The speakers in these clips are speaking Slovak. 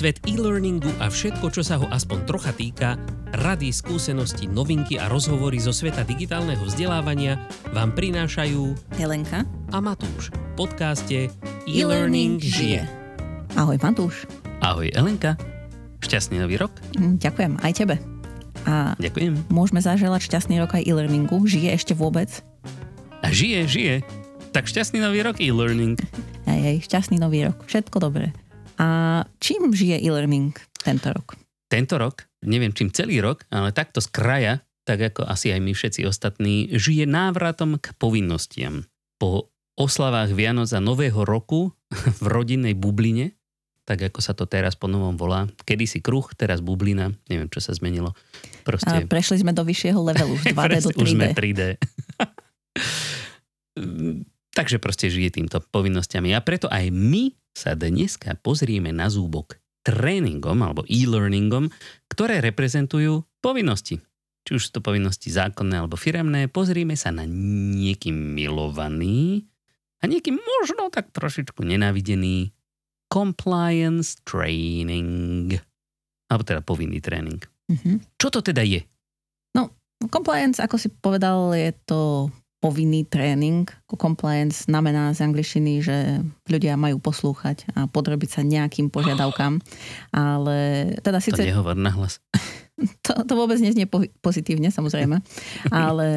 Svet e-learningu a všetko, čo sa ho aspoň trocha týka, rady, skúsenosti, novinky a rozhovory zo sveta digitálneho vzdelávania vám prinášajú Helenka a Matúš v podcaste E-Learning žije. Ahoj Matúš. Ahoj Elenka. Šťastný nový rok. Mm, Ďakujem aj tebe. A Ďakujem. môžeme zaželať šťastný rok aj e-learningu. Žije ešte vôbec? A žije, žije. Tak šťastný nový rok e-learning. Hej, hej, šťastný nový rok. Všetko dobré. A čím žije e-learning tento rok? Tento rok, neviem čím celý rok, ale takto z kraja, tak ako asi aj my všetci ostatní, žije návratom k povinnostiam. Po oslavách Vianoc a Nového roku v rodinnej bubline, tak ako sa to teraz po novom volá. Kedysi kruh, teraz bublina, neviem čo sa zmenilo. A Proste prešli sme do vyššieho levelu, z 2D do Presne, Už sme 3D. 3D. Takže proste žije týmto povinnosťami. A preto aj my sa dneska pozrieme na zúbok tréningom alebo e-learningom, ktoré reprezentujú povinnosti. Či už sú to povinnosti zákonné alebo firemné, pozrieme sa na niekým milovaný a niekým možno tak trošičku nenávidený compliance training. Alebo teda povinný tréning. Mhm. Čo to teda je? Compliance, ako si povedal, je to povinný tréning. Compliance znamená z angličtiny, že ľudia majú poslúchať a podrobiť sa nejakým požiadavkám. Ale teda To síce nehovor nahlas. to, to vôbec neznie po, pozitívne, samozrejme, ale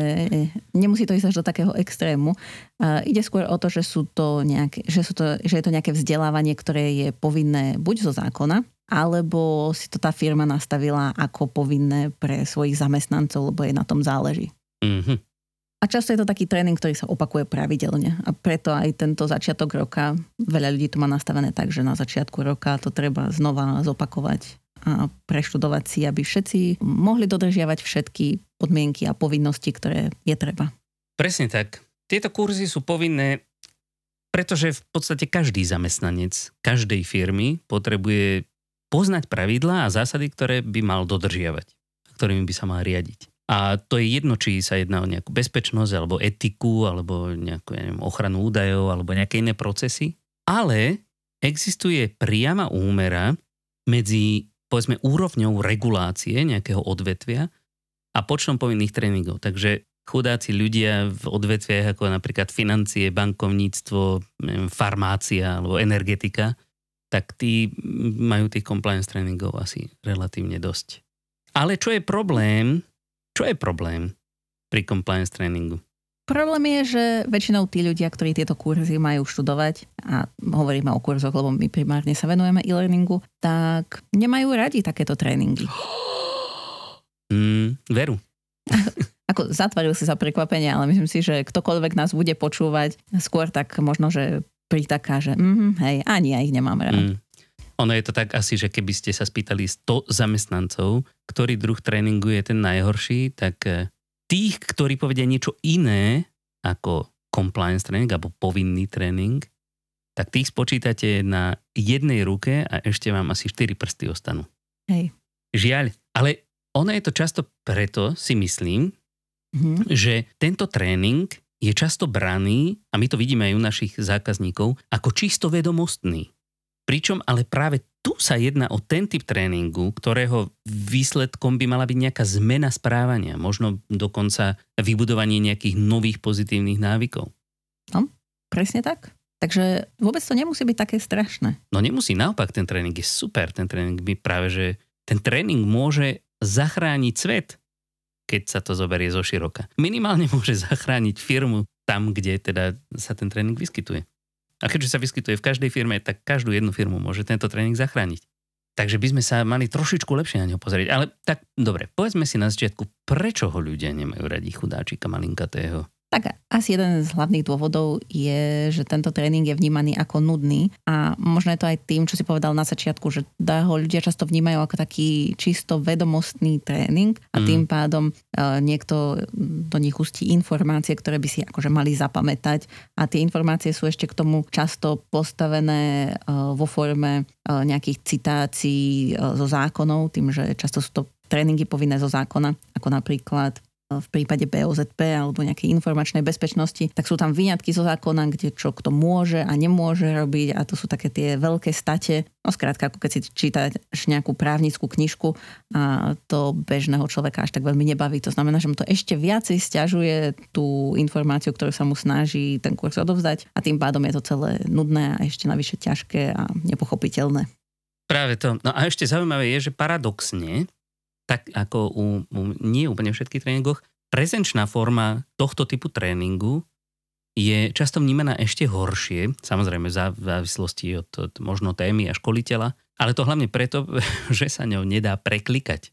nemusí to ísť až do takého extrému. Uh, ide skôr o to, že, sú to nejaké, že, sú to, že je to nejaké vzdelávanie, ktoré je povinné buď zo zákona, alebo si to tá firma nastavila ako povinné pre svojich zamestnancov, lebo jej na tom záleží. Mhm. A často je to taký tréning, ktorý sa opakuje pravidelne. A preto aj tento začiatok roka, veľa ľudí to má nastavené tak, že na začiatku roka to treba znova zopakovať a preštudovať si, aby všetci mohli dodržiavať všetky podmienky a povinnosti, ktoré je treba. Presne tak. Tieto kurzy sú povinné, pretože v podstate každý zamestnanec každej firmy potrebuje poznať pravidlá a zásady, ktoré by mal dodržiavať, ktorými by sa mal riadiť. A to je jedno, či sa jedná o nejakú bezpečnosť, alebo etiku, alebo nejakú ja neviem, ochranu údajov, alebo nejaké iné procesy. Ale existuje priama úmera medzi povedzme úrovňou regulácie nejakého odvetvia a počtom povinných tréningov. Takže chudáci ľudia v odvetviach ako napríklad financie, bankovníctvo, neviem, farmácia alebo energetika, tak tí majú tých compliance tréningov asi relatívne dosť. Ale čo je problém? Čo je problém pri compliance tréningu? Problém je, že väčšinou tí ľudia, ktorí tieto kurzy majú študovať, a hovoríme o kurzoch, lebo my primárne sa venujeme e-learningu, tak nemajú radi takéto tréningy. Mm, veru. Ako zatvoril si sa prekvapenie, ale myslím si, že ktokoľvek nás bude počúvať, skôr tak možno, že pritaká, že mm, hej, ani ja ich nemám rád. Mm. Ono je to tak asi, že keby ste sa spýtali 100 zamestnancov, ktorý druh tréningu je ten najhorší, tak eh, tých, ktorí povedia niečo iné ako compliance tréning alebo povinný tréning, tak tých spočítate na jednej ruke a ešte vám asi 4 prsty ostanú. Hej. Žiaľ, ale ono je to často preto, si myslím, Mhm. že tento tréning je často braný, a my to vidíme aj u našich zákazníkov, ako čisto vedomostný. Pričom ale práve tu sa jedná o ten typ tréningu, ktorého výsledkom by mala byť nejaká zmena správania, možno dokonca vybudovanie nejakých nových pozitívnych návykov. Presne tak. Takže vôbec to nemusí byť také strašné. No nemusí, naopak ten tréning je super, ten tréning by práve, že ten tréning môže zachrániť svet, keď sa to zoberie zo široka. Minimálne môže zachrániť firmu tam, kde teda sa ten tréning vyskytuje. A keďže sa vyskytuje v každej firme, tak každú jednu firmu môže tento tréning zachrániť. Takže by sme sa mali trošičku lepšie na neho pozrieť. Ale tak, dobre, povedzme si na začiatku, prečo ho ľudia nemajú radi chudáčika malinkatého. Tak asi jeden z hlavných dôvodov je, že tento tréning je vnímaný ako nudný a možno je to aj tým, čo si povedal na začiatku, že ho ľudia často vnímajú ako taký čisto vedomostný tréning a Mm. tým pádom e, niekto do nich ustí informácie, ktoré by si akože mali zapamätať a tie informácie sú ešte k tomu často postavené e, vo forme e, nejakých citácií e, zo zákonov, tým, že často sú to tréningy povinné zo zákona, ako napríklad v prípade BOZP alebo nejakej informačnej bezpečnosti, tak sú tam vyňatky zo zákona, kde čo kto môže a nemôže robiť a to sú také tie veľké state. No skrátka, ako keď si čítaš nejakú právnickú knižku a to bežného človeka až tak veľmi nebaví. To znamená, že mu to ešte viacej stiažuje tú informáciu, ktorú sa mu snaží ten kurz odovzdať a tým pádom je to celé nudné a ešte navyše ťažké a nepochopiteľné. Práve to. No a ešte zaujímavé je, že paradoxne, tak ako u, u nie úplne všetkých tréningoch, prezenčná forma tohto typu tréningu je často vnímaná ešte horšie, samozrejme v závislosti od, od možno témy a školiteľa, ale to hlavne preto, že sa ňou nedá preklikať.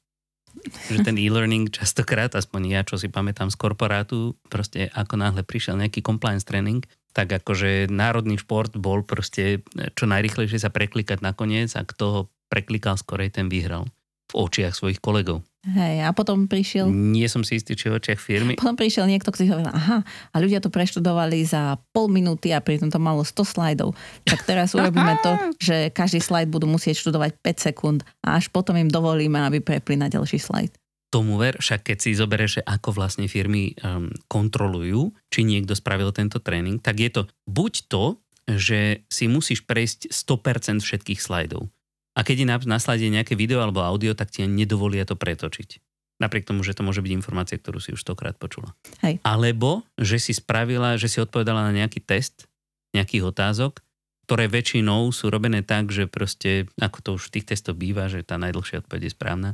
Že ten e-learning častokrát, aspoň ja, čo si pamätám z korporátu, proste ako náhle prišiel nejaký compliance training, tak akože národný šport bol proste čo najrychlejšie sa preklikať nakoniec a kto ho preklikal skorej, ten vyhral v očiach svojich kolegov. Hej, a potom prišiel... Nie som si istý, či v očiach firmy. Potom prišiel niekto, ktorý hovoril, aha, a ľudia to preštudovali za pol minúty a pritom to malo 100 slajdov. Tak teraz urobíme to, že každý slajd budú musieť študovať 5 sekúnd a až potom im dovolíme, aby prepli na ďalší slajd. Tomu ver, však keď si zoberieš, ako vlastne firmy um, kontrolujú, či niekto spravil tento tréning, tak je to buď to, že si musíš prejsť 100% všetkých slajdov a keď je na, nejaké video alebo audio, tak ti nedovolia to pretočiť. Napriek tomu, že to môže byť informácia, ktorú si už stokrát počula. Hej. Alebo, že si spravila, že si odpovedala na nejaký test, nejakých otázok, ktoré väčšinou sú robené tak, že proste, ako to už v tých testoch býva, že tá najdlhšia odpoveď je správna.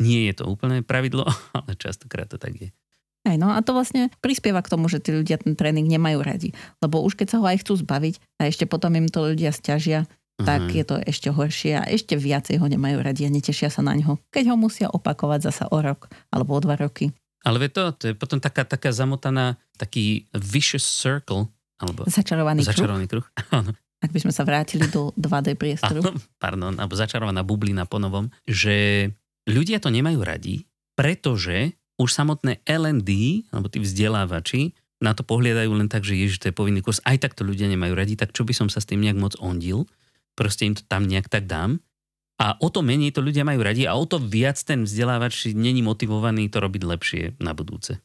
Nie je to úplné pravidlo, ale častokrát to tak je. Aj no a to vlastne prispieva k tomu, že tí ľudia ten tréning nemajú radi. Lebo už keď sa ho aj chcú zbaviť a ešte potom im to ľudia stiažia, tak je to ešte horšie a ešte viacej ho nemajú radi a netešia sa na ňo, keď ho musia opakovať zasa o rok alebo o dva roky. Ale to, to je potom taká, taká zamotaná, taký vicious circle, alebo začarovaný, začarovaný kruh. kruh. Ak by sme sa vrátili do 2D priestoru. Pardon, alebo začarovaná bublina po novom, že ľudia to nemajú radi, pretože už samotné L&D, alebo tí vzdelávači, na to pohľadajú len tak, že ježiš, to je povinný kurz, aj tak to ľudia nemajú radi, tak čo by som sa s tým nejak moc ondil proste im to tam nejak tak dám. A o to menej to ľudia majú radi a o to viac ten vzdelávač není motivovaný to robiť lepšie na budúce.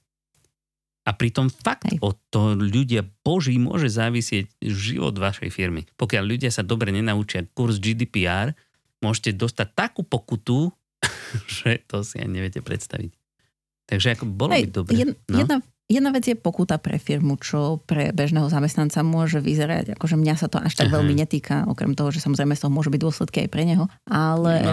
A pritom fakt Hej. o to ľudia, boží, môže závisieť život vašej firmy. Pokiaľ ľudia sa dobre nenaučia kurz GDPR, môžete dostať takú pokutu, že to si ani neviete predstaviť. Takže ako bolo Hej, by dobre. Jedna, no? jedna, Jedna vec je pokuta pre firmu, čo pre bežného zamestnanca môže vyzerať, akože mňa sa to až tak Aha. veľmi netýka, okrem toho, že samozrejme z toho môže byť dôsledky aj pre neho, ale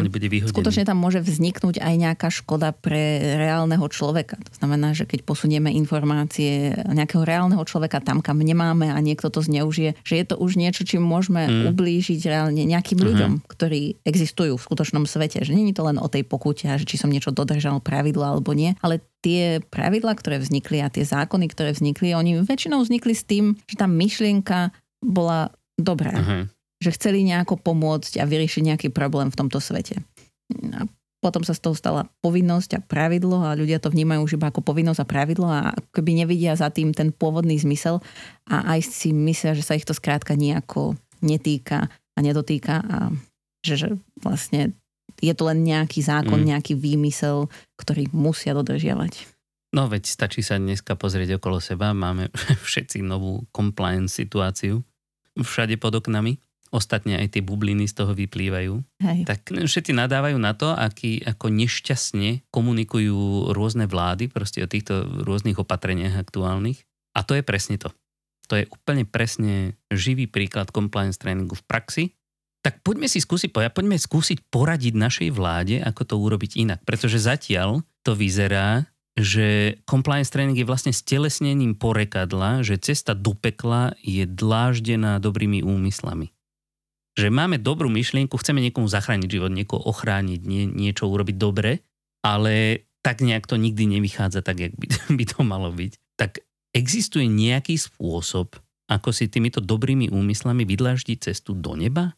skutočne tam môže vzniknúť aj nejaká škoda pre reálneho človeka. To znamená, že keď posunieme informácie nejakého reálneho človeka tam, kam nemáme a niekto to zneužije, že je to už niečo, čím môžeme mm. ublížiť reálne nejakým Aha. ľuďom, ktorí existujú v skutočnom svete. Že je to len o tej pokute, že či som niečo dodržal pravidlo alebo nie, ale tie pravidla, ktoré vznikli a tie zákony, ktoré vznikli, oni väčšinou vznikli s tým, že tá myšlienka bola dobrá. Uh-huh. Že chceli nejako pomôcť a vyriešiť nejaký problém v tomto svete. A potom sa z toho stala povinnosť a pravidlo a ľudia to vnímajú už iba ako povinnosť a pravidlo a keby nevidia za tým ten pôvodný zmysel a aj si myslia, že sa ich to skrátka nejako netýka a nedotýka a že, že vlastne je to len nejaký zákon, mm. nejaký výmysel, ktorý musia dodržiavať. No veď stačí sa dneska pozrieť okolo seba. Máme všetci novú compliance situáciu všade pod oknami. Ostatne aj tie bubliny z toho vyplývajú. Hej. Tak všetci nadávajú na to, aký, ako nešťastne komunikujú rôzne vlády proste o týchto rôznych opatreniach aktuálnych. A to je presne to. To je úplne presne živý príklad compliance tréningu v praxi, tak poďme si skúsiť, poďme skúsiť poradiť našej vláde, ako to urobiť inak. Pretože zatiaľ to vyzerá, že compliance training je vlastne stelesnením porekadla, že cesta do pekla je dláždená dobrými úmyslami. Že máme dobrú myšlienku, chceme niekomu zachrániť život, niekoho ochrániť, nie, niečo urobiť dobre, ale tak nejak to nikdy nevychádza tak, jak by, by to malo byť. Tak existuje nejaký spôsob, ako si týmito dobrými úmyslami vydláždiť cestu do neba?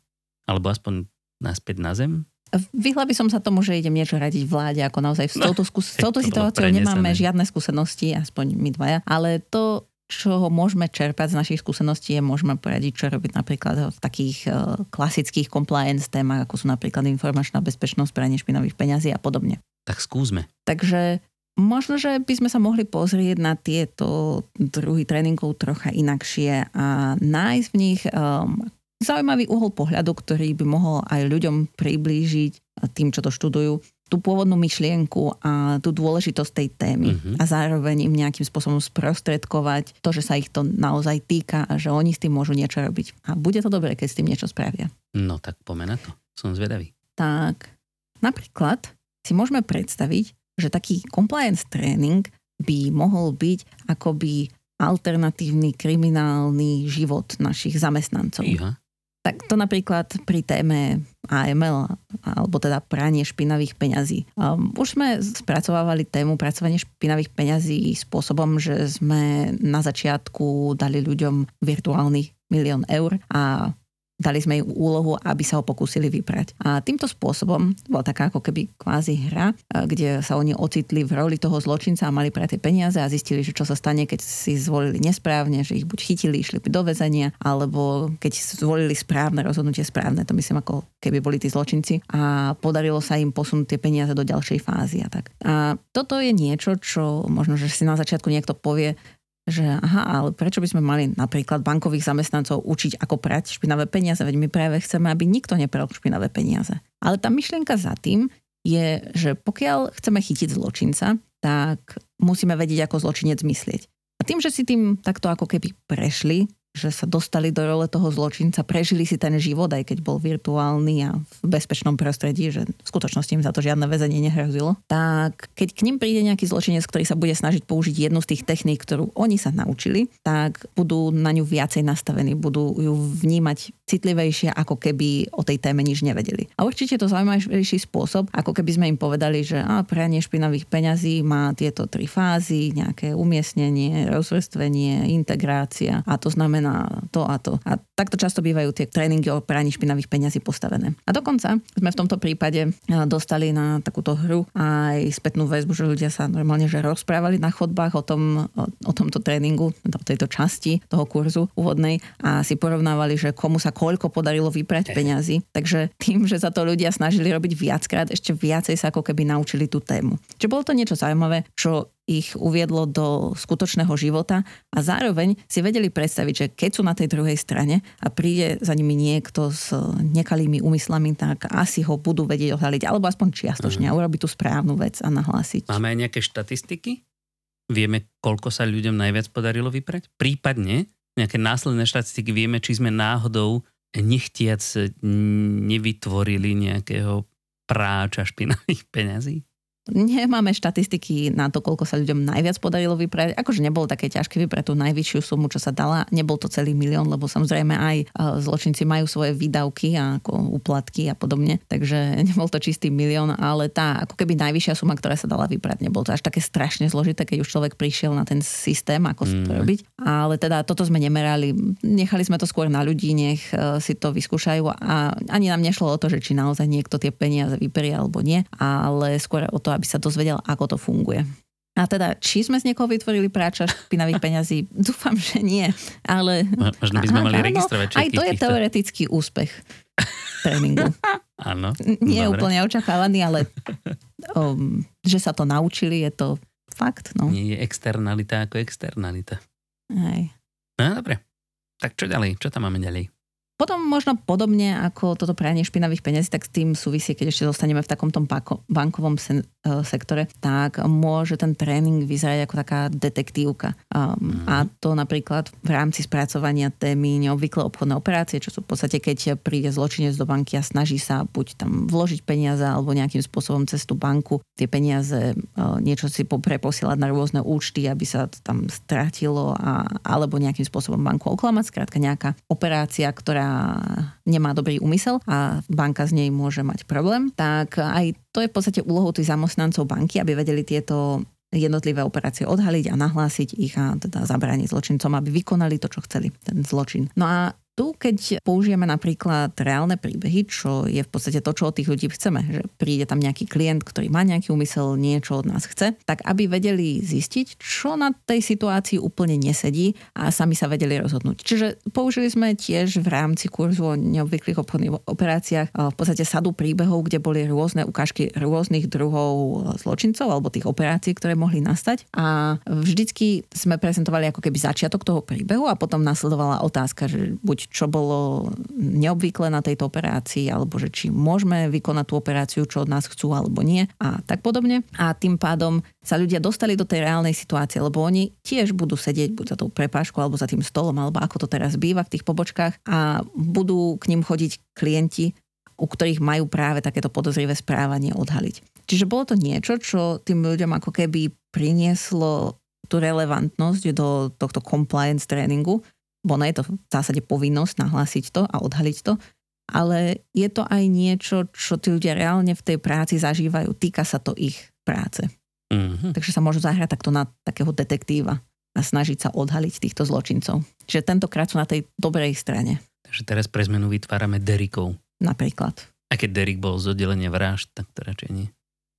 Alebo aspoň naspäť na zem? Vyhla by som sa tomu, že idem niečo radiť vláde, ako naozaj s no, touto, skús- s touto situáciou nemáme žiadne skúsenosti, aspoň my dvaja, ale to, čo môžeme čerpať z našich skúseností, je môžeme poradiť, čo robiť napríklad v takých uh, klasických compliance témach, ako sú napríklad informačná bezpečnosť, pranie špinových peňazí a podobne. Tak skúsme. Takže možno, že by sme sa mohli pozrieť na tieto druhy tréningov trocha inakšie a nájsť v nich um, zaujímavý uhol pohľadu, ktorý by mohol aj ľuďom priblížiť tým, čo to študujú, tú pôvodnú myšlienku a tú dôležitosť tej témy uh-huh. a zároveň im nejakým spôsobom sprostredkovať to, že sa ich to naozaj týka a že oni s tým môžu niečo robiť. A bude to dobré, keď s tým niečo spravia. No tak pomeň na to. Som zvedavý. Tak, napríklad si môžeme predstaviť, že taký compliance training by mohol byť akoby alternatívny kriminálny život našich zamestnancov. Iha. Tak to napríklad pri téme AML, alebo teda pranie špinavých peňazí. Um, už sme spracovávali tému pracovanie špinavých peňazí spôsobom, že sme na začiatku dali ľuďom virtuálny milión eur a dali sme im úlohu, aby sa ho pokúsili vyprať. A týmto spôsobom bola taká ako keby kvázi hra, kde sa oni ocitli v roli toho zločinca a mali pre tie peniaze a zistili, že čo sa stane, keď si zvolili nesprávne, že ich buď chytili, išli do väzenia, alebo keď zvolili správne rozhodnutie správne, to myslím ako keby boli tí zločinci a podarilo sa im posunúť tie peniaze do ďalšej fázy a tak. A toto je niečo, čo možno, že si na začiatku niekto povie, že aha, ale prečo by sme mali napríklad bankových zamestnancov učiť, ako prať špinavé peniaze, veď my práve chceme, aby nikto nepral špinavé peniaze. Ale tá myšlienka za tým je, že pokiaľ chceme chytiť zločinca, tak musíme vedieť, ako zločinec myslieť. A tým, že si tým takto ako keby prešli, že sa dostali do role toho zločinca, prežili si ten život, aj keď bol virtuálny a v bezpečnom prostredí, že v skutočnosti im za to žiadne väzenie nehrozilo, tak keď k ním príde nejaký zločinec, ktorý sa bude snažiť použiť jednu z tých techník, ktorú oni sa naučili, tak budú na ňu viacej nastavení, budú ju vnímať citlivejšie, ako keby o tej téme nič nevedeli. A určite to zaujímavejší spôsob, ako keby sme im povedali, že a, pranie špinavých peňazí má tieto tri fázy, nejaké umiestnenie, rozvrstvenie, integrácia a to znamená na to a to. A takto často bývajú tie tréningy o praní špinavých peňazí postavené. A dokonca sme v tomto prípade dostali na takúto hru aj spätnú väzbu, že ľudia sa normálne že rozprávali na chodbách o, tom, o, o tomto tréningu, o tejto časti toho kurzu úvodnej a si porovnávali, že komu sa koľko podarilo vyprať peňazí. Takže tým, že sa to ľudia snažili robiť viackrát, ešte viacej sa ako keby naučili tú tému. Čiže bolo to niečo zaujímavé, čo ich uviedlo do skutočného života a zároveň si vedeli predstaviť, že keď sú na tej druhej strane a príde za nimi niekto s nekalými úmyslami, tak asi ho budú vedieť ohľadiť, alebo aspoň čiastočne uh-huh. a urobiť tú správnu vec a nahlásiť. Máme aj nejaké štatistiky? Vieme, koľko sa ľuďom najviac podarilo vyprať? Prípadne nejaké následné štatistiky vieme, či sme náhodou nechtiac nevytvorili nejakého práča špinavých peňazí? Nemáme štatistiky na to, koľko sa ľuďom najviac podarilo vyprať. Akože nebolo také ťažké vyprať tú najvyššiu sumu, čo sa dala. Nebol to celý milión, lebo samozrejme aj e, zločinci majú svoje výdavky a ako úplatky a podobne. Takže nebol to čistý milión, ale tá ako keby najvyššia suma, ktorá sa dala vyprať, nebol to až také strašne zložité, keď už človek prišiel na ten systém, ako mm. to robiť. Ale teda toto sme nemerali. Nechali sme to skôr na ľudí, nech e, si to vyskúšajú a ani nám nešlo o to, že či naozaj niekto tie peniaze vyperie alebo nie, ale skôr o to, aby sa dozvedel, ako to funguje. A teda, či sme z niekoho vytvorili práča špinavých peňazí? Dúfam, že nie. Ale... Možno by sme mali registrovať Aj to je týchto. teoretický úspech tréningu. Áno. Nie je úplne očakávaný, ale um, že sa to naučili, je to fakt. No. Nie je externalita ako externalita. Aj. No dobre. Tak čo ďalej? Čo tam máme ďalej? Potom možno podobne ako toto pranie špinavých peniazí, tak s tým súvisí, keď ešte zostaneme v takomto bankovom sen, e, sektore, tak môže ten tréning vyzerať ako taká detektívka. Um, a to napríklad v rámci spracovania témy neobvyklé obchodné operácie, čo sú v podstate, keď príde zločinec do banky a snaží sa buď tam vložiť peniaze alebo nejakým spôsobom cez tú banku tie peniaze uh, niečo si preposielať na rôzne účty, aby sa tam stratilo a, alebo nejakým spôsobom banku oklamať. Skrátka nejaká operácia, ktorá nemá dobrý úmysel a banka z nej môže mať problém, tak aj to je v podstate úlohou tých zamestnancov banky, aby vedeli tieto jednotlivé operácie odhaliť a nahlásiť ich a teda zabrániť zločincom, aby vykonali to, čo chceli, ten zločin. No a tu, keď použijeme napríklad reálne príbehy, čo je v podstate to, čo od tých ľudí chceme, že príde tam nejaký klient, ktorý má nejaký úmysel, niečo od nás chce, tak aby vedeli zistiť, čo na tej situácii úplne nesedí a sami sa vedeli rozhodnúť. Čiže použili sme tiež v rámci kurzu o neobvyklých obchodných operáciách v podstate sadu príbehov, kde boli rôzne ukážky rôznych druhov zločincov alebo tých operácií, ktoré mohli nastať. A vždycky sme prezentovali ako keby začiatok toho príbehu a potom nasledovala otázka, že buď čo bolo neobvyklé na tejto operácii, alebo že či môžeme vykonať tú operáciu, čo od nás chcú, alebo nie a tak podobne. A tým pádom sa ľudia dostali do tej reálnej situácie, lebo oni tiež budú sedieť buď za tou prepážkou, alebo za tým stolom, alebo ako to teraz býva v tých pobočkách a budú k ním chodiť klienti, u ktorých majú práve takéto podozrivé správanie odhaliť. Čiže bolo to niečo, čo tým ľuďom ako keby prinieslo tú relevantnosť do tohto compliance tréningu, bo je to v zásade povinnosť nahlásiť to a odhaliť to, ale je to aj niečo, čo tí ľudia reálne v tej práci zažívajú. Týka sa to ich práce. Mm-hmm. Takže sa môžu zahrať takto na takého detektíva a snažiť sa odhaliť týchto zločincov. Čiže tentokrát sú na tej dobrej strane. Takže teraz pre zmenu vytvárame Derikov. Napríklad. A keď Derik bol z oddelenia vražd, tak to radšej nie.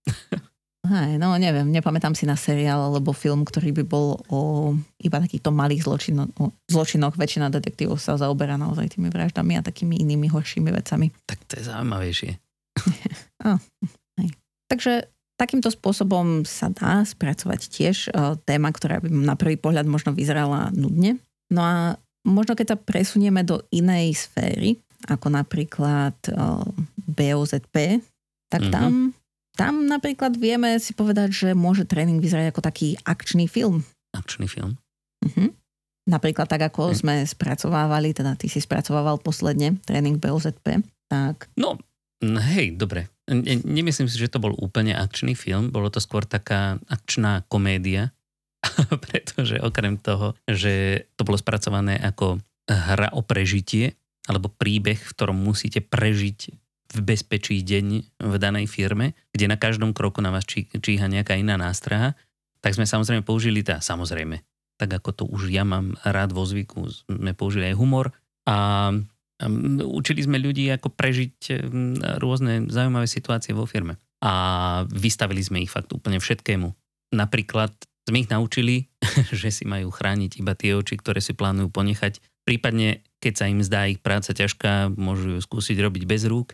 Hej, no neviem, nepamätám si na seriál alebo film, ktorý by bol o iba takýchto malých zločino, zločinoch. Väčšina detektívov sa zaoberá naozaj tými vraždami a takými inými horšími vecami. Tak to je zaujímavejšie. oh, hej. Takže takýmto spôsobom sa dá spracovať tiež uh, téma, ktorá by na prvý pohľad možno vyzerala nudne. No a možno keď sa presunieme do inej sféry, ako napríklad uh, BOZP, tak mm-hmm. tam tam napríklad vieme si povedať, že môže tréning vyzerať ako taký akčný film. Akčný film? Uh-huh. Napríklad tak, ako okay. sme spracovávali, teda ty si spracovával posledne tréning BOZP, tak... No, hej, dobre. Nemyslím si, že to bol úplne akčný film, bolo to skôr taká akčná komédia, pretože okrem toho, že to bolo spracované ako hra o prežitie, alebo príbeh, v ktorom musíte prežiť v bezpečí deň v danej firme, kde na každom kroku na vás čí, číha nejaká iná nástraha, tak sme samozrejme použili, tá samozrejme, tak ako to už ja mám rád vo zvyku, sme použili aj humor a učili sme ľudí, ako prežiť rôzne zaujímavé situácie vo firme. A vystavili sme ich fakt úplne všetkému. Napríklad sme ich naučili, že si majú chrániť iba tie oči, ktoré si plánujú ponechať. Prípadne, keď sa im zdá ich práca ťažká, môžu ju skúsiť robiť bez rúk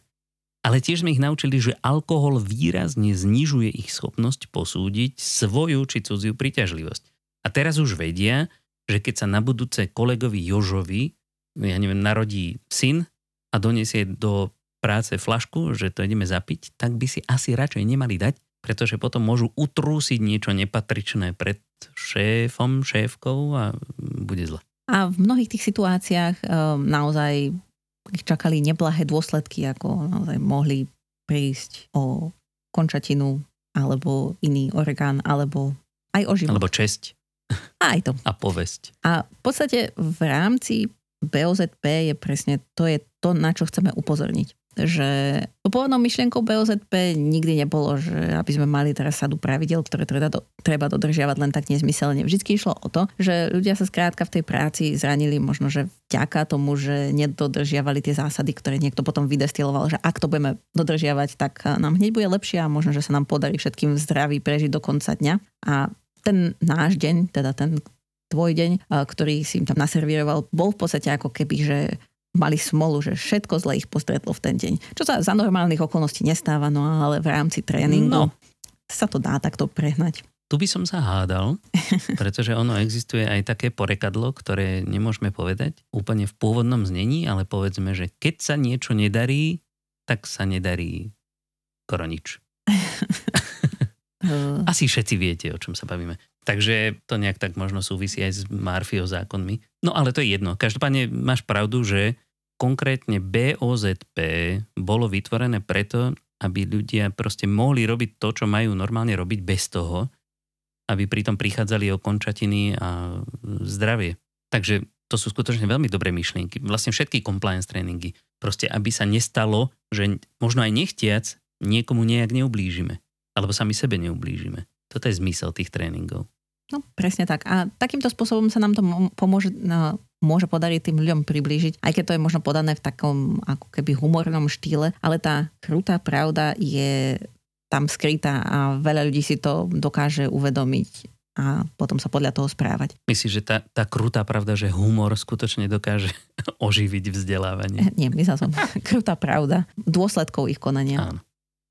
ale tiež sme ich naučili, že alkohol výrazne znižuje ich schopnosť posúdiť svoju či cudziu príťažlivosť. A teraz už vedia, že keď sa na budúce kolegovi Jožovi, ja neviem, narodí syn a donesie do práce flašku, že to ideme zapiť, tak by si asi radšej nemali dať, pretože potom môžu utrúsiť niečo nepatričné pred šéfom, šéfkou a bude zle. A v mnohých tých situáciách um, naozaj ich čakali neblahé dôsledky, ako naozaj mohli prísť o končatinu alebo iný orgán, alebo aj o život. Alebo česť. Aj to. A povesť. A v podstate v rámci BOZP je presne to, je to, na čo chceme upozorniť že pôvodnou myšlienkou BOZP nikdy nebolo, že aby sme mali teraz sadu pravidel, ktoré treba, do, treba dodržiavať len tak nezmyselne. Vždycky išlo o to, že ľudia sa skrátka v tej práci zranili možno, že vďaka tomu, že nedodržiavali tie zásady, ktoré niekto potom vydestiloval, že ak to budeme dodržiavať, tak nám hneď bude lepšie a možno, že sa nám podarí všetkým zdraví prežiť do konca dňa. A ten náš deň, teda ten tvoj deň, ktorý si im tam naservíroval, bol v podstate ako keby, že mali smolu, že všetko zle ich postretlo v ten deň. Čo sa za normálnych okolností nestáva, no ale v rámci tréningu no. sa to dá takto prehnať. Tu by som sa hádal, pretože ono existuje aj také porekadlo, ktoré nemôžeme povedať úplne v pôvodnom znení, ale povedzme, že keď sa niečo nedarí, tak sa nedarí koronič. Asi všetci viete, o čom sa bavíme. Takže to nejak tak možno súvisí aj s Marfiou zákonmi. No ale to je jedno. Každopádne máš pravdu, že konkrétne BOZP bolo vytvorené preto, aby ľudia proste mohli robiť to, čo majú normálne robiť bez toho, aby pritom prichádzali o končatiny a zdravie. Takže to sú skutočne veľmi dobré myšlienky. Vlastne všetky compliance tréningy. Proste, aby sa nestalo, že možno aj nechtiac niekomu nejak neublížime. Alebo sami sebe neublížime. Toto je zmysel tých tréningov. No, presne tak. A takýmto spôsobom sa nám to pomôže no, môže podariť tým ľuďom priblížiť, aj keď to je možno podané v takom ako keby humornom štýle, ale tá krutá pravda je tam skrytá a veľa ľudí si to dokáže uvedomiť a potom sa podľa toho správať. Myslíš, že tá, tá krutá pravda, že humor skutočne dokáže oživiť vzdelávanie? Nie, myslel som krutá pravda dôsledkov ich konania. Áno.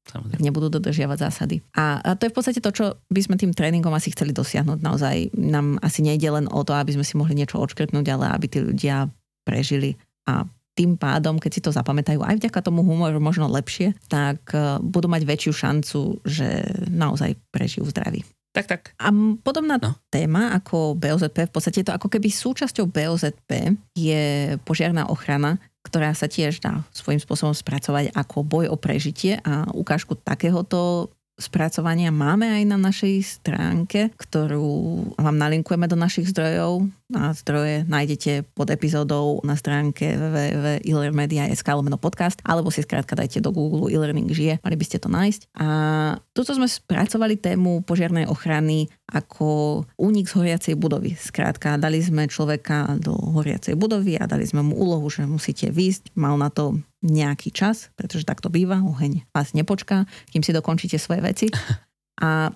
Samozrejme. nebudú dodržiavať zásady. A, a to je v podstate to, čo by sme tým tréningom asi chceli dosiahnuť. Naozaj nám asi nejde len o to, aby sme si mohli niečo odškrtnúť, ale aby tí ľudia prežili. A tým pádom, keď si to zapamätajú aj vďaka tomu humoru možno lepšie, tak uh, budú mať väčšiu šancu, že naozaj prežijú zdraví. Tak, tak. A podobná no. téma ako BOZP, v podstate to ako keby súčasťou BOZP je požiarná ochrana, ktorá sa tiež dá svojím spôsobom spracovať ako boj o prežitie a ukážku takéhoto spracovania máme aj na našej stránke, ktorú vám nalinkujeme do našich zdrojov. A zdroje nájdete pod epizódou na stránke www.ilermedia.sk lomeno podcast, alebo si skrátka dajte do Google e-learning žije, mali by ste to nájsť. A tuto sme spracovali tému požiarnej ochrany ako únik z horiacej budovy. Skrátka, dali sme človeka do horiacej budovy a dali sme mu úlohu, že musíte výjsť. Mal na to nejaký čas, pretože takto býva, oheň vás nepočká, kým si dokončíte svoje veci. A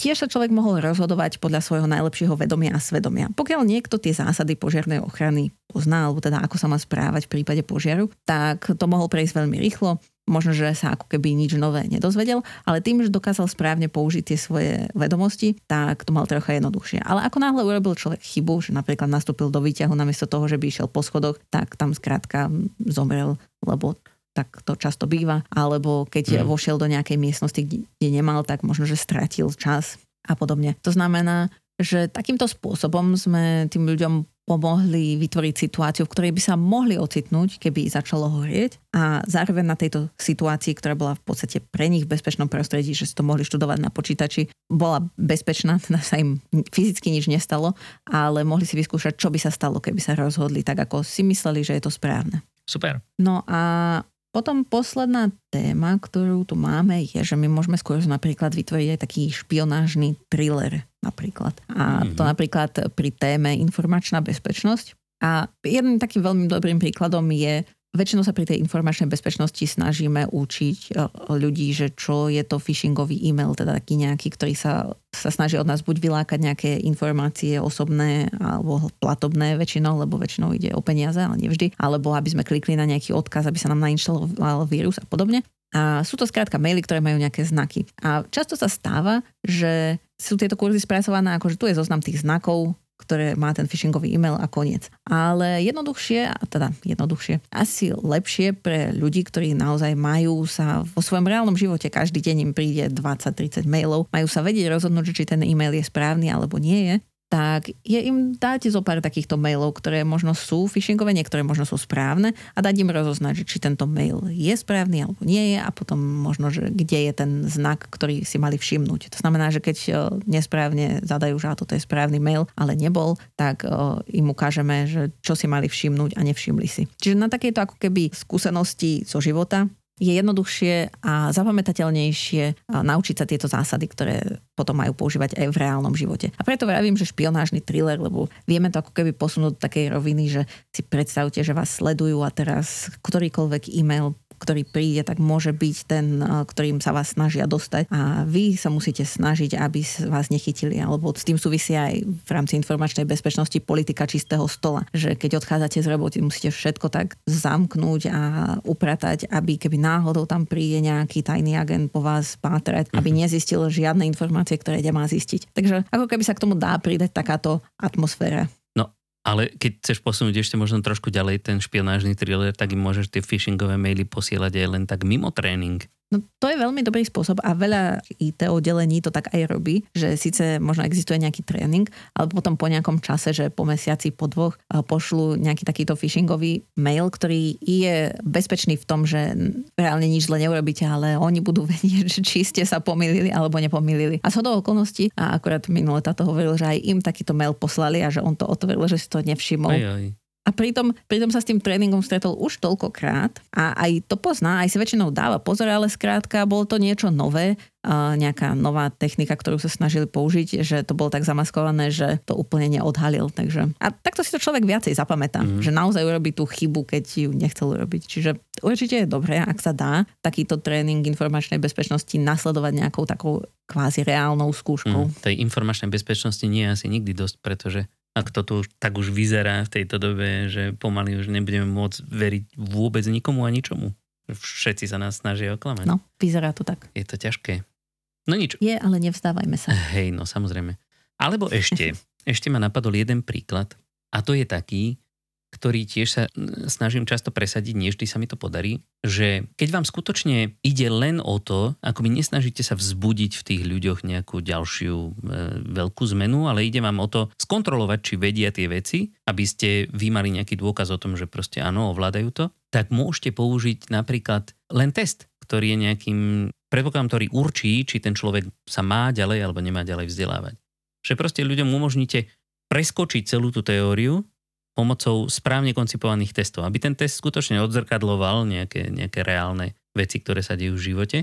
tiež sa človek mohol rozhodovať podľa svojho najlepšieho vedomia a svedomia. Pokiaľ niekto tie zásady požiarnej ochrany pozná, alebo teda ako sa má správať v prípade požiaru, tak to mohol prejsť veľmi rýchlo možno, že sa ako keby nič nové nedozvedel, ale tým, že dokázal správne použiť tie svoje vedomosti, tak to mal trocha jednoduchšie. Ale ako náhle urobil človek chybu, že napríklad nastúpil do výťahu namiesto toho, že by išiel po schodoch, tak tam skrátka zomrel, lebo tak to často býva, alebo keď mm. vošiel do nejakej miestnosti, kde, nemal, tak možno, že stratil čas a podobne. To znamená, že takýmto spôsobom sme tým ľuďom pomohli vytvoriť situáciu, v ktorej by sa mohli ocitnúť, keby začalo horieť a zároveň na tejto situácii, ktorá bola v podstate pre nich v bezpečnom prostredí, že si to mohli študovať na počítači, bola bezpečná, teda sa im fyzicky nič nestalo, ale mohli si vyskúšať, čo by sa stalo, keby sa rozhodli tak, ako si mysleli, že je to správne. Super. No a potom posledná téma, ktorú tu máme, je, že my môžeme skôr napríklad vytvoriť aj taký špionážny thriller napríklad. A mm-hmm. to napríklad pri téme informačná bezpečnosť. A jedným takým veľmi dobrým príkladom je Väčšinou sa pri tej informačnej bezpečnosti snažíme učiť e, ľudí, že čo je to phishingový e-mail, teda taký nejaký, ktorý sa, sa snaží od nás buď vylákať nejaké informácie osobné alebo platobné väčšinou, lebo väčšinou ide o peniaze, ale nevždy, alebo aby sme klikli na nejaký odkaz, aby sa nám nainštaloval vírus a podobne. A sú to skrátka maily, ktoré majú nejaké znaky. A často sa stáva, že sú tieto kurzy spracované ako, že tu je zoznam tých znakov, ktoré má ten phishingový e-mail a koniec. Ale jednoduchšie, teda jednoduchšie, asi lepšie pre ľudí, ktorí naozaj majú sa vo svojom reálnom živote, každý deň im príde 20-30 mailov, majú sa vedieť rozhodnúť, či ten e-mail je správny alebo nie je, tak je im dať zo pár takýchto mailov, ktoré možno sú phishingové, niektoré možno sú správne a dať im rozoznať, či tento mail je správny alebo nie je a potom možno, že kde je ten znak, ktorý si mali všimnúť. To znamená, že keď e, nesprávne zadajú, že toto je správny mail, ale nebol, tak e, im ukážeme, že čo si mali všimnúť a nevšimli si. Čiže na takejto ako keby skúsenosti zo života je jednoduchšie a zapamätateľnejšie naučiť sa tieto zásady, ktoré potom majú používať aj v reálnom živote. A preto vravím, že špionážny thriller, lebo vieme to ako keby posunúť do takej roviny, že si predstavte, že vás sledujú a teraz ktorýkoľvek e-mail ktorý príde, tak môže byť ten, ktorým sa vás snažia dostať a vy sa musíte snažiť, aby vás nechytili, alebo s tým súvisí aj v rámci informačnej bezpečnosti politika čistého stola, že keď odchádzate z roboty, musíte všetko tak zamknúť a upratať, aby keby náhodou tam príde nejaký tajný agent po vás pátrať, aby mhm. nezistil žiadne informácie, ktoré nemá zistiť. Takže ako keby sa k tomu dá pridať takáto atmosféra. Ale keď chceš posunúť ešte možno trošku ďalej ten špionážny thriller, tak im môžeš tie phishingové maily posielať aj len tak mimo tréning. No to je veľmi dobrý spôsob a veľa IT oddelení to tak aj robí, že síce možno existuje nejaký tréning, ale potom po nejakom čase, že po mesiaci, po dvoch pošlu nejaký takýto phishingový mail, ktorý je bezpečný v tom, že reálne nič zle neurobíte, ale oni budú vedieť, či ste sa pomýlili alebo nepomýlili. A z okolností, a akorát minule táto hovoril, že aj im takýto mail poslali a že on to otvoril, že si to nevšimol. Aj, aj A pritom, pritom sa s tým tréningom stretol už toľkokrát a aj to pozná, aj si väčšinou dáva pozor, ale skrátka bolo to niečo nové, nejaká nová technika, ktorú sa snažili použiť, že to bolo tak zamaskované, že to úplne neodhalil. Takže, a takto si to človek viacej zapamätá, mm. že naozaj urobí tú chybu, keď ju nechcel urobiť. Čiže určite je dobré, ak sa dá takýto tréning informačnej bezpečnosti nasledovať nejakou takou kvázi reálnou skúškou. Mm, tej informačnej bezpečnosti nie je asi nikdy dosť, pretože ak to tu tak už vyzerá v tejto dobe, že pomaly už nebudeme môcť veriť vôbec nikomu a ničomu. Všetci sa nás snažia oklamať. No, vyzerá to tak. Je to ťažké. No nič. Je, ale nevzdávajme sa. Hej, no samozrejme. Alebo ešte, ešte ma napadol jeden príklad a to je taký, ktorý tiež sa snažím často presadiť, nie vždy sa mi to podarí, že keď vám skutočne ide len o to, ako by nesnažíte sa vzbudiť v tých ľuďoch nejakú ďalšiu e, veľkú zmenu, ale ide vám o to skontrolovať, či vedia tie veci, aby ste vy mali nejaký dôkaz o tom, že proste áno, ovládajú to, tak môžete použiť napríklad len test, ktorý je nejakým predpokladom, ktorý určí, či ten človek sa má ďalej alebo nemá ďalej vzdelávať. Že proste ľuďom umožníte preskočiť celú tú teóriu pomocou správne koncipovaných testov, aby ten test skutočne odzrkadloval nejaké, nejaké reálne veci, ktoré sa dejú v živote.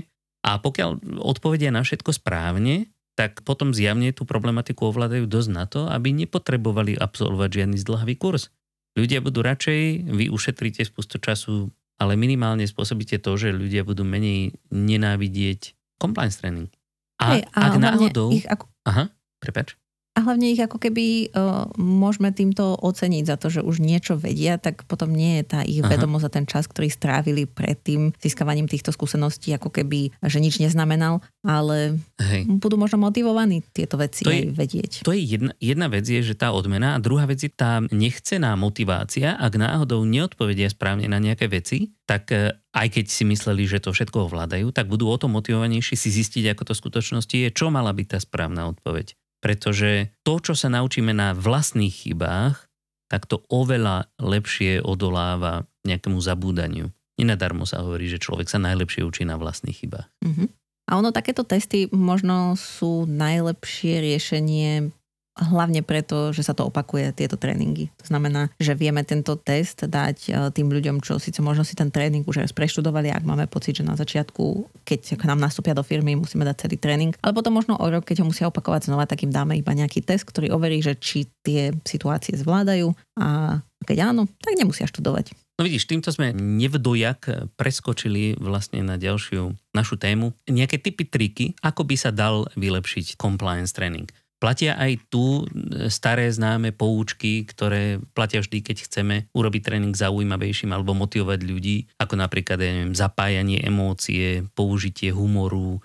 A pokiaľ odpovedia na všetko správne, tak potom zjavne tú problematiku ovládajú dosť na to, aby nepotrebovali absolvovať žiadny zdlhavý kurz. Ľudia budú radšej, vy ušetríte spustu času, ale minimálne spôsobíte to, že ľudia budú menej nenávidieť compliance training. A Hej, ak náhodou... Ich ako... Aha, prepač. A hlavne ich ako keby uh, môžeme týmto oceniť za to, že už niečo vedia, tak potom nie je tá ich Aha. vedomosť za ten čas, ktorý strávili pred tým získavaním týchto skúseností, ako keby, že nič neznamenal, ale Hej. budú možno motivovaní tieto veci to aj je, vedieť. To je jedna, jedna vec je, že tá odmena a druhá vec je tá nechcená motivácia, ak náhodou neodpovedia správne na nejaké veci, tak e, aj keď si mysleli, že to všetko ovládajú, tak budú o to motivovanejší si zistiť, ako to v skutočnosti je, čo mala byť tá správna odpoveď. Pretože to, čo sa naučíme na vlastných chybách, tak to oveľa lepšie odoláva nejakému zabúdaniu. Nenadarmo sa hovorí, že človek sa najlepšie učí na vlastných chybách. Uh-huh. A ono, takéto testy možno sú najlepšie riešenie hlavne preto, že sa to opakuje, tieto tréningy. To znamená, že vieme tento test dať e, tým ľuďom, čo síce možno si ten tréning už raz preštudovali, ak máme pocit, že na začiatku, keď k nám nastúpia do firmy, musíme dať celý tréning, ale potom možno o rok, keď ho musia opakovať znova, tak im dáme iba nejaký test, ktorý overí, že či tie situácie zvládajú a keď áno, tak nemusia študovať. No vidíš, týmto sme nevdojak preskočili vlastne na ďalšiu našu tému. Nejaké typy, triky, ako by sa dal vylepšiť compliance training. Platia aj tu e, staré známe poučky, ktoré platia vždy, keď chceme urobiť tréning zaujímavejším alebo motivovať ľudí, ako napríklad ja neviem, zapájanie emócie, použitie humoru,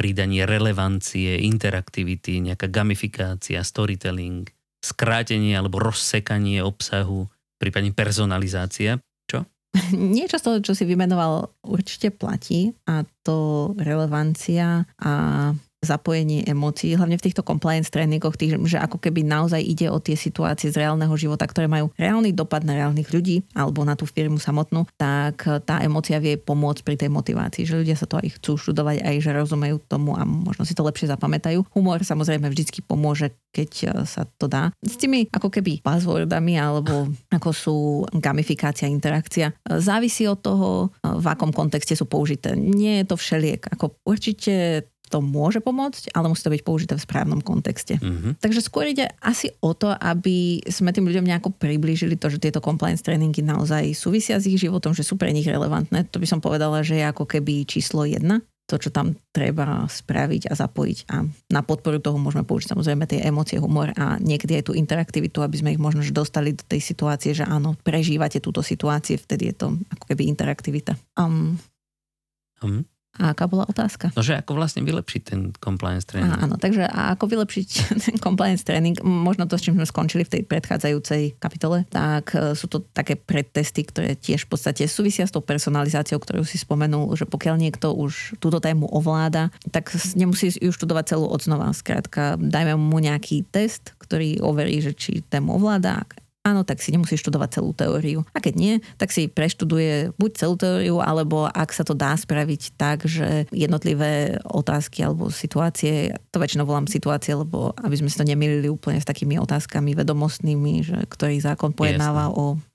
pridanie relevancie, interaktivity, nejaká gamifikácia, storytelling, skrátenie alebo rozsekanie obsahu, prípadne personalizácia. Čo? Niečo z toho, čo si vymenoval, určite platí a to relevancia a zapojenie emócií, hlavne v týchto compliance tréningoch, tých, že ako keby naozaj ide o tie situácie z reálneho života, ktoré majú reálny dopad na reálnych ľudí alebo na tú firmu samotnú, tak tá emócia vie pomôcť pri tej motivácii, že ľudia sa to aj chcú študovať, aj že rozumejú tomu a možno si to lepšie zapamätajú. Humor samozrejme vždycky pomôže, keď e, sa to dá. S tými ako keby buzzwordami alebo ako sú gamifikácia, interakcia, e, závisí od toho, e, v akom kontexte sú použité. Nie je to všeliek. Ako určite to môže pomôcť, ale musí to byť použité v správnom kontexte. Mm-hmm. Takže skôr ide asi o to, aby sme tým ľuďom nejako priblížili to, že tieto compliance tréningy naozaj súvisia s ich životom, že sú pre nich relevantné. To by som povedala, že je ako keby číslo jedna to, čo tam treba spraviť a zapojiť. A na podporu toho môžeme použiť samozrejme tie emócie, humor a niekedy aj tú interaktivitu, aby sme ich možno dostali do tej situácie, že áno, prežívate túto situáciu, vtedy je to ako keby interaktivita. Um, um. A aká bola otázka? No, že ako vlastne vylepšiť ten compliance training. Á, áno, takže a ako vylepšiť ten compliance training, možno to, s čím sme skončili v tej predchádzajúcej kapitole, tak e, sú to také predtesty, ktoré tiež v podstate súvisia s tou personalizáciou, ktorú si spomenul, že pokiaľ niekto už túto tému ovláda, tak nemusí ju študovať celú odznova. Skrátka, dajme mu nejaký test, ktorý overí, že či tému ovláda, áno, tak si nemusí študovať celú teóriu. A keď nie, tak si preštuduje buď celú teóriu, alebo ak sa to dá spraviť tak, že jednotlivé otázky alebo situácie, to väčšinou volám situácie, lebo aby sme si to nemýlili úplne s takými otázkami vedomostnými, že ktorý zákon pojednáva Jasne. o.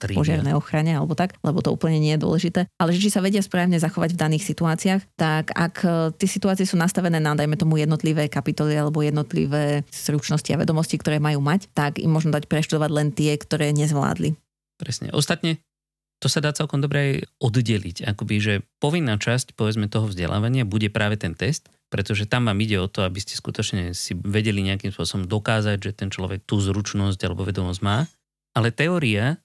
požiarnej ochrane alebo tak, lebo to úplne nie je dôležité. Ale že či sa vedia správne zachovať v daných situáciách, tak ak e, tie situácie sú nastavené na, dajme tomu, jednotlivé kapitoly alebo jednotlivé zručnosti a vedomosti, ktoré majú mať, tak im možno dať preštudovať len tie, ktoré nezvládli. Presne. Ostatne to sa dá celkom dobre aj oddeliť. Akoby, že povinná časť, povedzme, toho vzdelávania bude práve ten test, pretože tam vám ide o to, aby ste skutočne si vedeli nejakým spôsobom dokázať, že ten človek tú zručnosť alebo vedomosť má. Ale teória,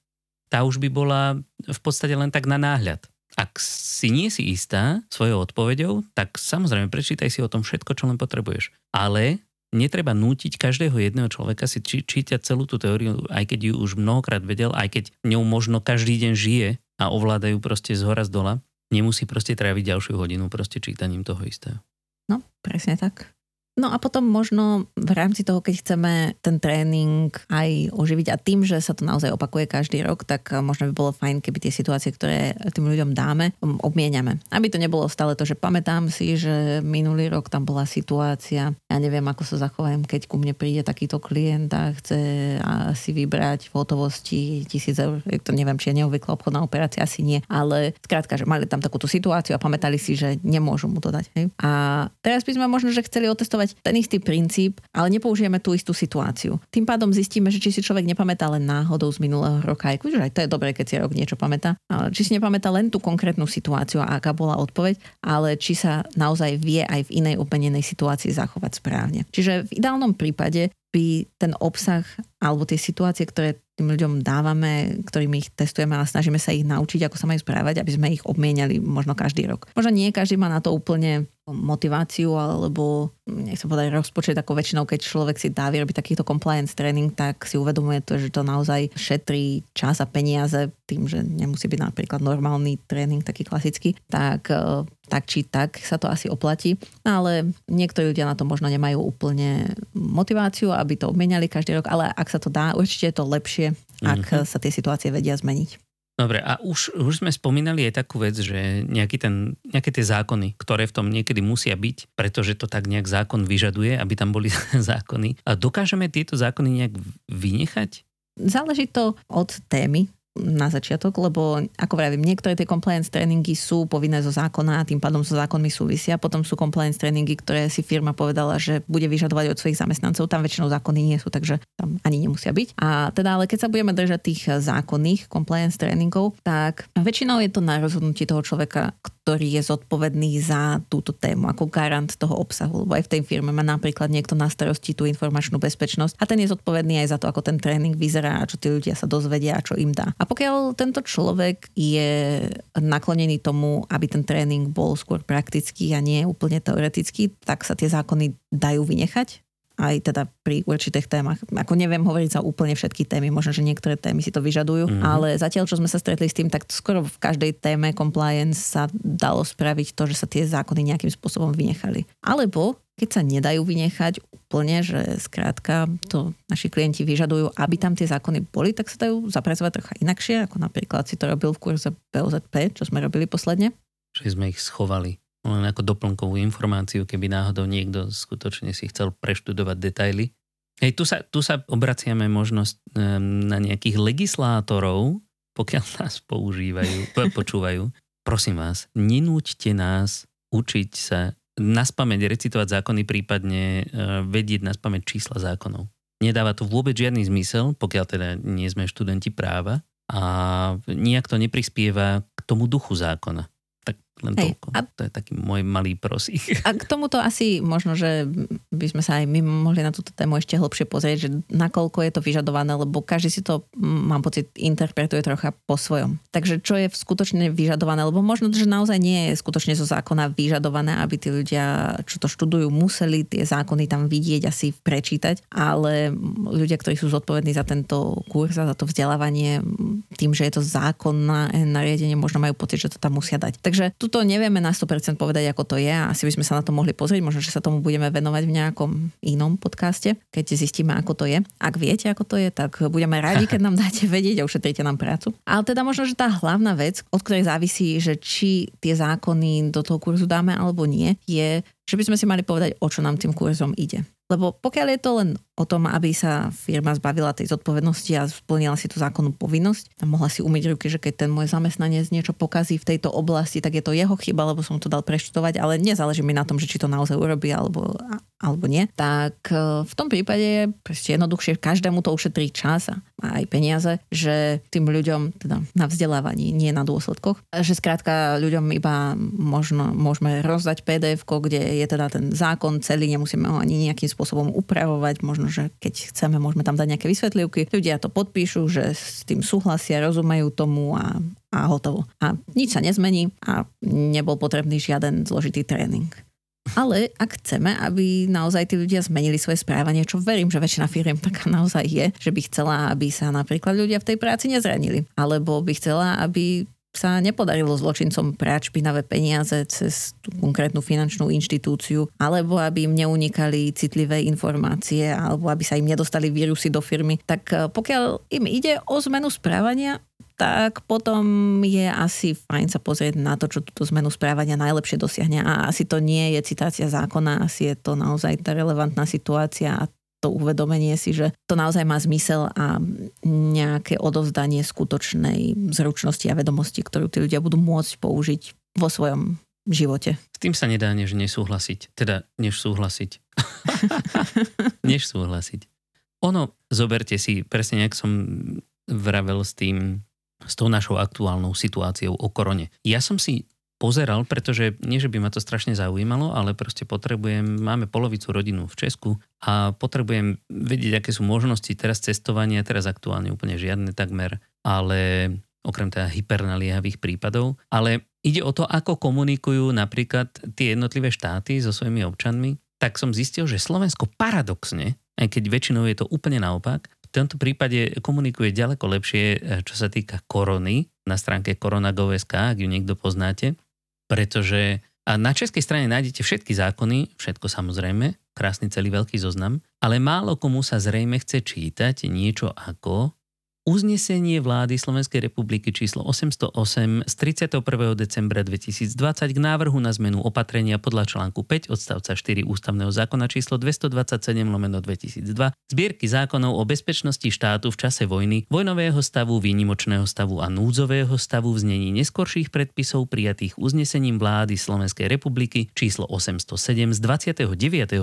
tá už by bola v podstate len tak na náhľad. Ak si nie si istá svojou odpoveďou, tak samozrejme prečítaj si o tom všetko, čo len potrebuješ. Ale netreba nútiť každého jedného človeka si či, čítať celú tú teóriu, aj keď ju už mnohokrát vedel, aj keď ňou možno každý deň žije a ovládajú proste z hora z dola. Nemusí proste tráviť ďalšiu hodinu proste čítaním toho istého. No, presne tak. No a potom možno v rámci toho, keď chceme ten tréning aj oživiť a tým, že sa to naozaj opakuje každý rok, tak možno by bolo fajn, keby tie situácie, ktoré tým ľuďom dáme, obmieniame. Aby to nebolo stále to, že pamätám si, že minulý rok tam bola situácia, ja neviem, ako sa zachovajem, keď ku mne príde takýto klient a chce si vybrať v hotovosti tisíc eur. To neviem, či je neobvyklá obchodná operácia, asi nie. Ale skrátka, že mali tam takúto situáciu a pamätali si, že nemôžu mu to dať. Hej? A teraz by sme možno, že chceli otestovať používať ten istý princíp, ale nepoužijeme tú istú situáciu. Tým pádom zistíme, že či si človek nepamätá len náhodou z minulého roka, aj, aj to je dobré, keď si rok niečo pamätá, ale či si nepamätá len tú konkrétnu situáciu a aká bola odpoveď, ale či sa naozaj vie aj v inej openenej situácii zachovať správne. Čiže v ideálnom prípade by ten obsah alebo tie situácie, ktoré tým ľuďom dávame, ktorými ich testujeme a snažíme sa ich naučiť, ako sa majú správať, aby sme ich obmieniali možno každý rok. Možno nie každý má na to úplne motiváciu alebo nechcem povedať rozpočet ako väčšinou, keď človek si dá vyrobiť takýto compliance training, tak si uvedomuje to, že to naozaj šetrí čas a peniaze tým, že nemusí byť napríklad normálny tréning, taký klasický, tak tak či tak sa to asi oplatí. Ale niektorí ľudia na to možno nemajú úplne motiváciu, aby to obmieniali každý rok, ale ak sa to dá, určite je to lepšie, ak mm-hmm. sa tie situácie vedia zmeniť. Dobre, a už, už sme spomínali aj takú vec, že nejaký ten, nejaké tie zákony, ktoré v tom niekedy musia byť, pretože to tak nejak zákon vyžaduje, aby tam boli zákony. A dokážeme tieto zákony nejak vynechať? Záleží to od témy, na začiatok, lebo ako vravím, niektoré tie compliance tréningy sú povinné zo zákona a tým pádom so zákonmi súvisia. Potom sú compliance tréningy, ktoré si firma povedala, že bude vyžadovať od svojich zamestnancov. Tam väčšinou zákony nie sú, takže tam ani nemusia byť. A teda ale keď sa budeme držať tých zákonných compliance tréningov, tak väčšinou je to na rozhodnutí toho človeka, ktorý je zodpovedný za túto tému, ako garant toho obsahu. Lebo aj v tej firme má napríklad niekto na starosti tú informačnú bezpečnosť a ten je zodpovedný aj za to, ako ten tréning vyzerá, čo tí ľudia sa dozvedia a čo im dá. A pokiaľ tento človek je naklonený tomu, aby ten tréning bol skôr praktický a nie úplne teoretický, tak sa tie zákony dajú vynechať aj teda pri určitých témach. Ako neviem hovoriť za úplne všetky témy, možno, že niektoré témy si to vyžadujú, mm-hmm. ale zatiaľ, čo sme sa stretli s tým, tak skoro v každej téme compliance sa dalo spraviť to, že sa tie zákony nejakým spôsobom vynechali. Alebo keď sa nedajú vynechať úplne, že skrátka to naši klienti vyžadujú, aby tam tie zákony boli, tak sa dajú zapracovať trocha inakšie, ako napríklad si to robil v kurze BOZP, čo sme robili posledne. Že sme ich schovali len ako doplnkovú informáciu, keby náhodou niekto skutočne si chcel preštudovať detaily. Hej, tu sa, tu sa obraciame možnosť na nejakých legislátorov, pokiaľ nás používajú, počúvajú. Prosím vás, nenúďte nás učiť sa naspameť recitovať zákony, prípadne e, vedieť naspameť čísla zákonov. Nedáva to vôbec žiadny zmysel, pokiaľ teda nie sme študenti práva a nijak to neprispieva k tomu duchu zákona. Len Hej, toľko. A... To je taký môj malý prosík. A k tomuto asi možno, že by sme sa aj my mohli na túto tému ešte hlbšie pozrieť, že nakoľko je to vyžadované, lebo každý si to, mám pocit, interpretuje trocha po svojom. Takže čo je skutočne vyžadované, lebo možno, že naozaj nie je skutočne zo zákona vyžadované, aby tí ľudia, čo to študujú, museli tie zákony tam vidieť, asi prečítať, ale ľudia, ktorí sú zodpovední za tento kurz a za to vzdelávanie, tým, že je to zákonné nariadenie, možno majú pocit, že to tam musia dať. Takže tu tuto nevieme na 100% povedať, ako to je a asi by sme sa na to mohli pozrieť. Možno, že sa tomu budeme venovať v nejakom inom podcaste, keď zistíme, ako to je. Ak viete, ako to je, tak budeme radi, keď nám dáte vedieť a ušetríte nám prácu. Ale teda možno, že tá hlavná vec, od ktorej závisí, že či tie zákony do toho kurzu dáme alebo nie, je, že by sme si mali povedať, o čo nám tým kurzom ide. Lebo pokiaľ je to len o tom, aby sa firma zbavila tej zodpovednosti a splnila si tú zákonnú povinnosť a mohla si umyť ruky, že keď ten môj zamestnanec niečo pokazí v tejto oblasti, tak je to jeho chyba, lebo som to dal preštudovať, ale nezáleží mi na tom, že či to naozaj urobí alebo, alebo nie. Tak e, v tom prípade je proste jednoduchšie, každému to ušetrí čas a aj peniaze, že tým ľuďom teda na vzdelávaní, nie na dôsledkoch, že skrátka ľuďom iba možno môžeme rozdať pdf kde je teda ten zákon celý, nemusíme ho ani nejakým spôsobom upravovať, možno, že keď chceme, môžeme tam dať nejaké vysvetlivky. Ľudia to podpíšu, že s tým súhlasia, rozumejú tomu a, a hotovo. A nič sa nezmení a nebol potrebný žiaden zložitý tréning. Ale ak chceme, aby naozaj tí ľudia zmenili svoje správanie, čo verím, že väčšina firiem taká naozaj je, že by chcela, aby sa napríklad ľudia v tej práci nezranili. Alebo by chcela, aby sa nepodarilo zločincom práť špinavé peniaze cez tú konkrétnu finančnú inštitúciu, alebo aby im neunikali citlivé informácie, alebo aby sa im nedostali vírusy do firmy, tak eh, pokiaľ im ide o zmenu správania, tak potom je asi fajn sa pozrieť na to, čo túto zmenu správania najlepšie dosiahne. A asi to nie je citácia zákona, asi je to naozaj tá relevantná situácia a to uvedomenie si, že to naozaj má zmysel a nejaké odovzdanie skutočnej zručnosti a vedomosti, ktorú tí ľudia budú môcť použiť vo svojom živote. S tým sa nedá než nesúhlasiť. Teda než súhlasiť. než súhlasiť. Ono, zoberte si, presne nejak som vravel s tým, s tou našou aktuálnou situáciou o korone. Ja som si pozeral, pretože nie, že by ma to strašne zaujímalo, ale proste potrebujem, máme polovicu rodinu v Česku a potrebujem vedieť, aké sú možnosti teraz cestovania, teraz aktuálne úplne žiadne takmer, ale okrem teda hypernaliehavých prípadov, ale ide o to, ako komunikujú napríklad tie jednotlivé štáty so svojimi občanmi, tak som zistil, že Slovensko paradoxne, aj keď väčšinou je to úplne naopak, v tomto prípade komunikuje ďaleko lepšie, čo sa týka korony, na stránke koronagov.sk, ak ju niekto poznáte, pretože a na českej strane nájdete všetky zákony, všetko samozrejme, krásny celý veľký zoznam, ale málo komu sa zrejme chce čítať niečo ako Uznesenie vlády Slovenskej republiky číslo 808 z 31. decembra 2020 k návrhu na zmenu opatrenia podľa článku 5 odstavca 4 ústavného zákona číslo 227 lomeno 2002 zbierky zákonov o bezpečnosti štátu v čase vojny, vojnového stavu, výnimočného stavu a núdzového stavu v znení neskorších predpisov prijatých uznesením vlády Slovenskej republiky číslo 807 z 29.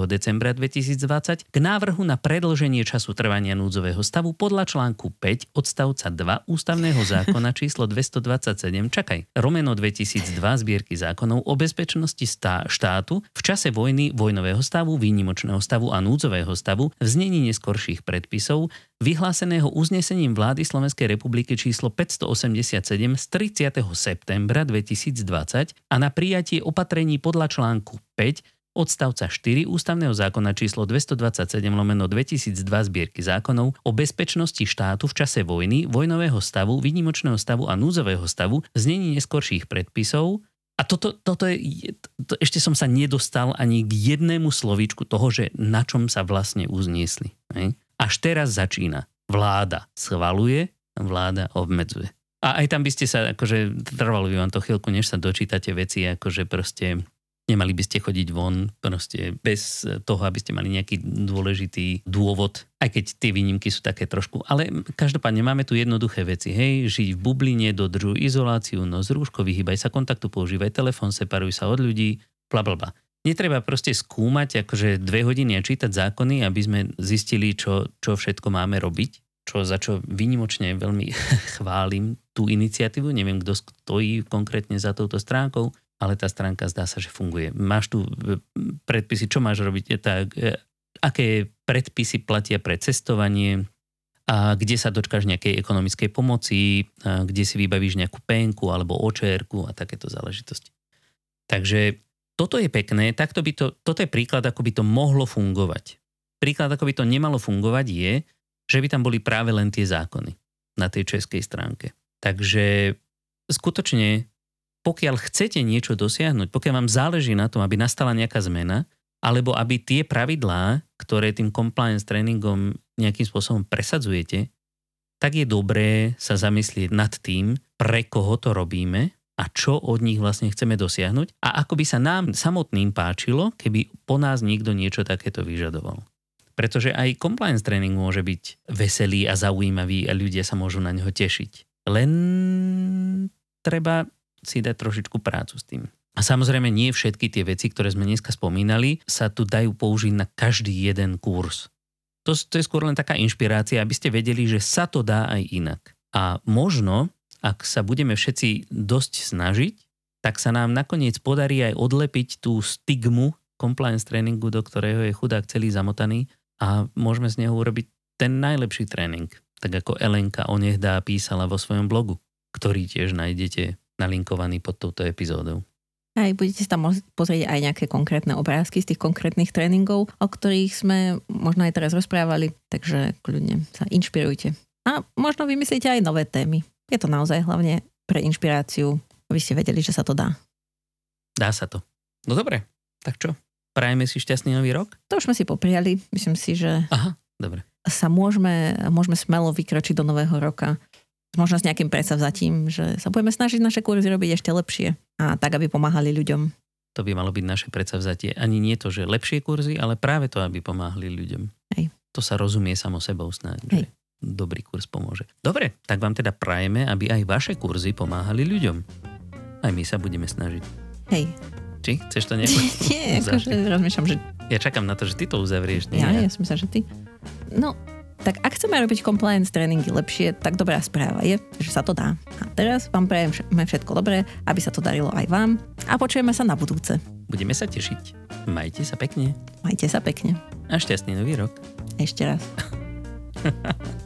decembra 2020 k návrhu na predlženie času trvania núdzového stavu podľa článku 5 odstavca 2 ústavného zákona číslo 227, čakaj, Romeno 2002 zbierky zákonov o bezpečnosti stá, štátu v čase vojny, vojnového stavu, výnimočného stavu a núdzového stavu v znení neskorších predpisov, vyhláseného uznesením vlády Slovenskej republiky číslo 587 z 30. septembra 2020 a na prijatie opatrení podľa článku 5 odstavca 4 ústavného zákona číslo 227 lomeno 2002 zbierky zákonov o bezpečnosti štátu v čase vojny, vojnového stavu, výnimočného stavu a núzového stavu, znení neskorších predpisov, a toto, toto je, to, ešte som sa nedostal ani k jednému slovíčku toho, že na čom sa vlastne uzniesli. Až teraz začína. Vláda schvaluje, vláda obmedzuje. A aj tam by ste sa, akože trvalo by vám to chvíľku, než sa dočítate veci, akože proste Nemali by ste chodiť von proste bez toho, aby ste mali nejaký dôležitý dôvod, aj keď tie výnimky sú také trošku. Ale každopádne máme tu jednoduché veci. Hej, žiť v bubline, dodržuj izoláciu, nos rúško, vyhýbaj sa kontaktu, používaj telefón, separuj sa od ľudí, bla bla bla. Netreba proste skúmať akože dve hodiny a čítať zákony, aby sme zistili, čo, čo všetko máme robiť čo, za čo vynimočne veľmi chválim tú iniciatívu. Neviem, kto stojí konkrétne za touto stránkou ale tá stránka zdá sa, že funguje. Máš tu e, predpisy, čo máš robiť, tak, e, aké predpisy platia pre cestovanie, a kde sa dočkáš nejakej ekonomickej pomoci, kde si vybavíš nejakú penku alebo očerku a takéto záležitosti. Takže toto je pekné, takto by to, toto je príklad, ako by to mohlo fungovať. Príklad, ako by to nemalo fungovať je, že by tam boli práve len tie zákony na tej českej stránke. Takže skutočne pokiaľ chcete niečo dosiahnuť, pokiaľ vám záleží na tom, aby nastala nejaká zmena, alebo aby tie pravidlá, ktoré tým compliance tréningom nejakým spôsobom presadzujete, tak je dobré sa zamyslieť nad tým, pre koho to robíme a čo od nich vlastne chceme dosiahnuť a ako by sa nám samotným páčilo, keby po nás niekto niečo takéto vyžadoval. Pretože aj compliance training môže byť veselý a zaujímavý a ľudia sa môžu na neho tešiť. Len treba si dať trošičku prácu s tým. A samozrejme nie všetky tie veci, ktoré sme dneska spomínali, sa tu dajú použiť na každý jeden kurz. To, to je skôr len taká inšpirácia, aby ste vedeli, že sa to dá aj inak. A možno, ak sa budeme všetci dosť snažiť, tak sa nám nakoniec podarí aj odlepiť tú stigmu compliance tréningu, do ktorého je chudák celý zamotaný a môžeme z neho urobiť ten najlepší tréning, tak ako Elenka onehdá písala vo svojom blogu, ktorý tiež nájdete nalinkovaný pod touto epizódou. Aj budete sa tam pozrieť aj nejaké konkrétne obrázky z tých konkrétnych tréningov, o ktorých sme možno aj teraz rozprávali, takže kľudne sa inšpirujte. A možno vymyslíte aj nové témy. Je to naozaj hlavne pre inšpiráciu, aby ste vedeli, že sa to dá. Dá sa to. No dobre, tak čo? Prajeme si šťastný nový rok? To už sme si poprijali. Myslím si, že Aha, dobre. sa môžeme, môžeme smelo vykročiť do nového roka možno s nejakým predsavzatím, že sa budeme snažiť naše kurzy robiť ešte lepšie a tak, aby pomáhali ľuďom. To by malo byť naše predsavzatie. Ani nie to, že lepšie kurzy, ale práve to, aby pomáhali ľuďom. Hej. To sa rozumie samo sebou snáď, že dobrý kurz pomôže. Dobre, tak vám teda prajeme, aby aj vaše kurzy pomáhali ľuďom. Aj my sa budeme snažiť. Hej. Či? Chceš to ne? Nie, akože rozmýšľam, že Ja čakám na to, že ty to uzavrieš. Nie? ja, ja som sa, že ty. No, tak ak chceme robiť compliance tréningy lepšie, tak dobrá správa je, že sa to dá. A teraz vám prajeme všetko dobré, aby sa to darilo aj vám a počujeme sa na budúce. Budeme sa tešiť. Majte sa pekne. Majte sa pekne. A šťastný nový rok. Ešte raz.